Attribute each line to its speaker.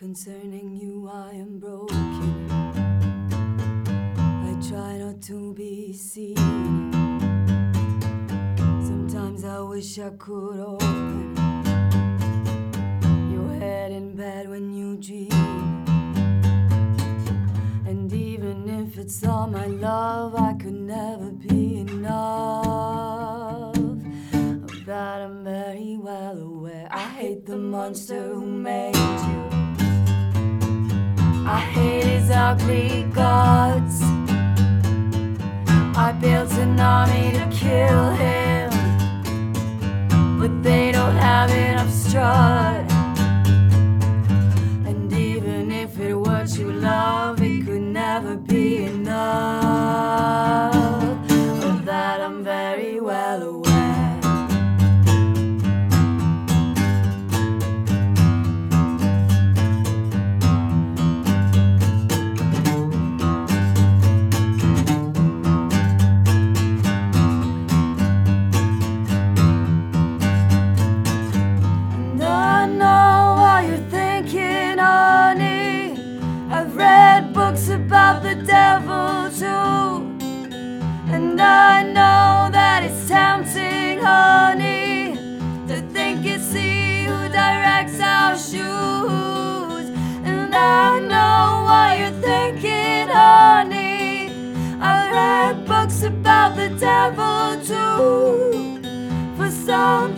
Speaker 1: Concerning you, I am broken. I try not to be seen. Sometimes I wish I could open your head in bed when you dream. And even if it's all my love, I could never be enough. Of that I'm very well aware. I hate the monster who made you. Ugly guts. I built an army to kill him, but they don't have enough strut. And even if it were true love, it could never be enough. I've read books about the devil too. And I know that it's tempting, honey, to think it's he who directs our shoes. And I know what you're thinking, honey. I've read books about the devil too. For some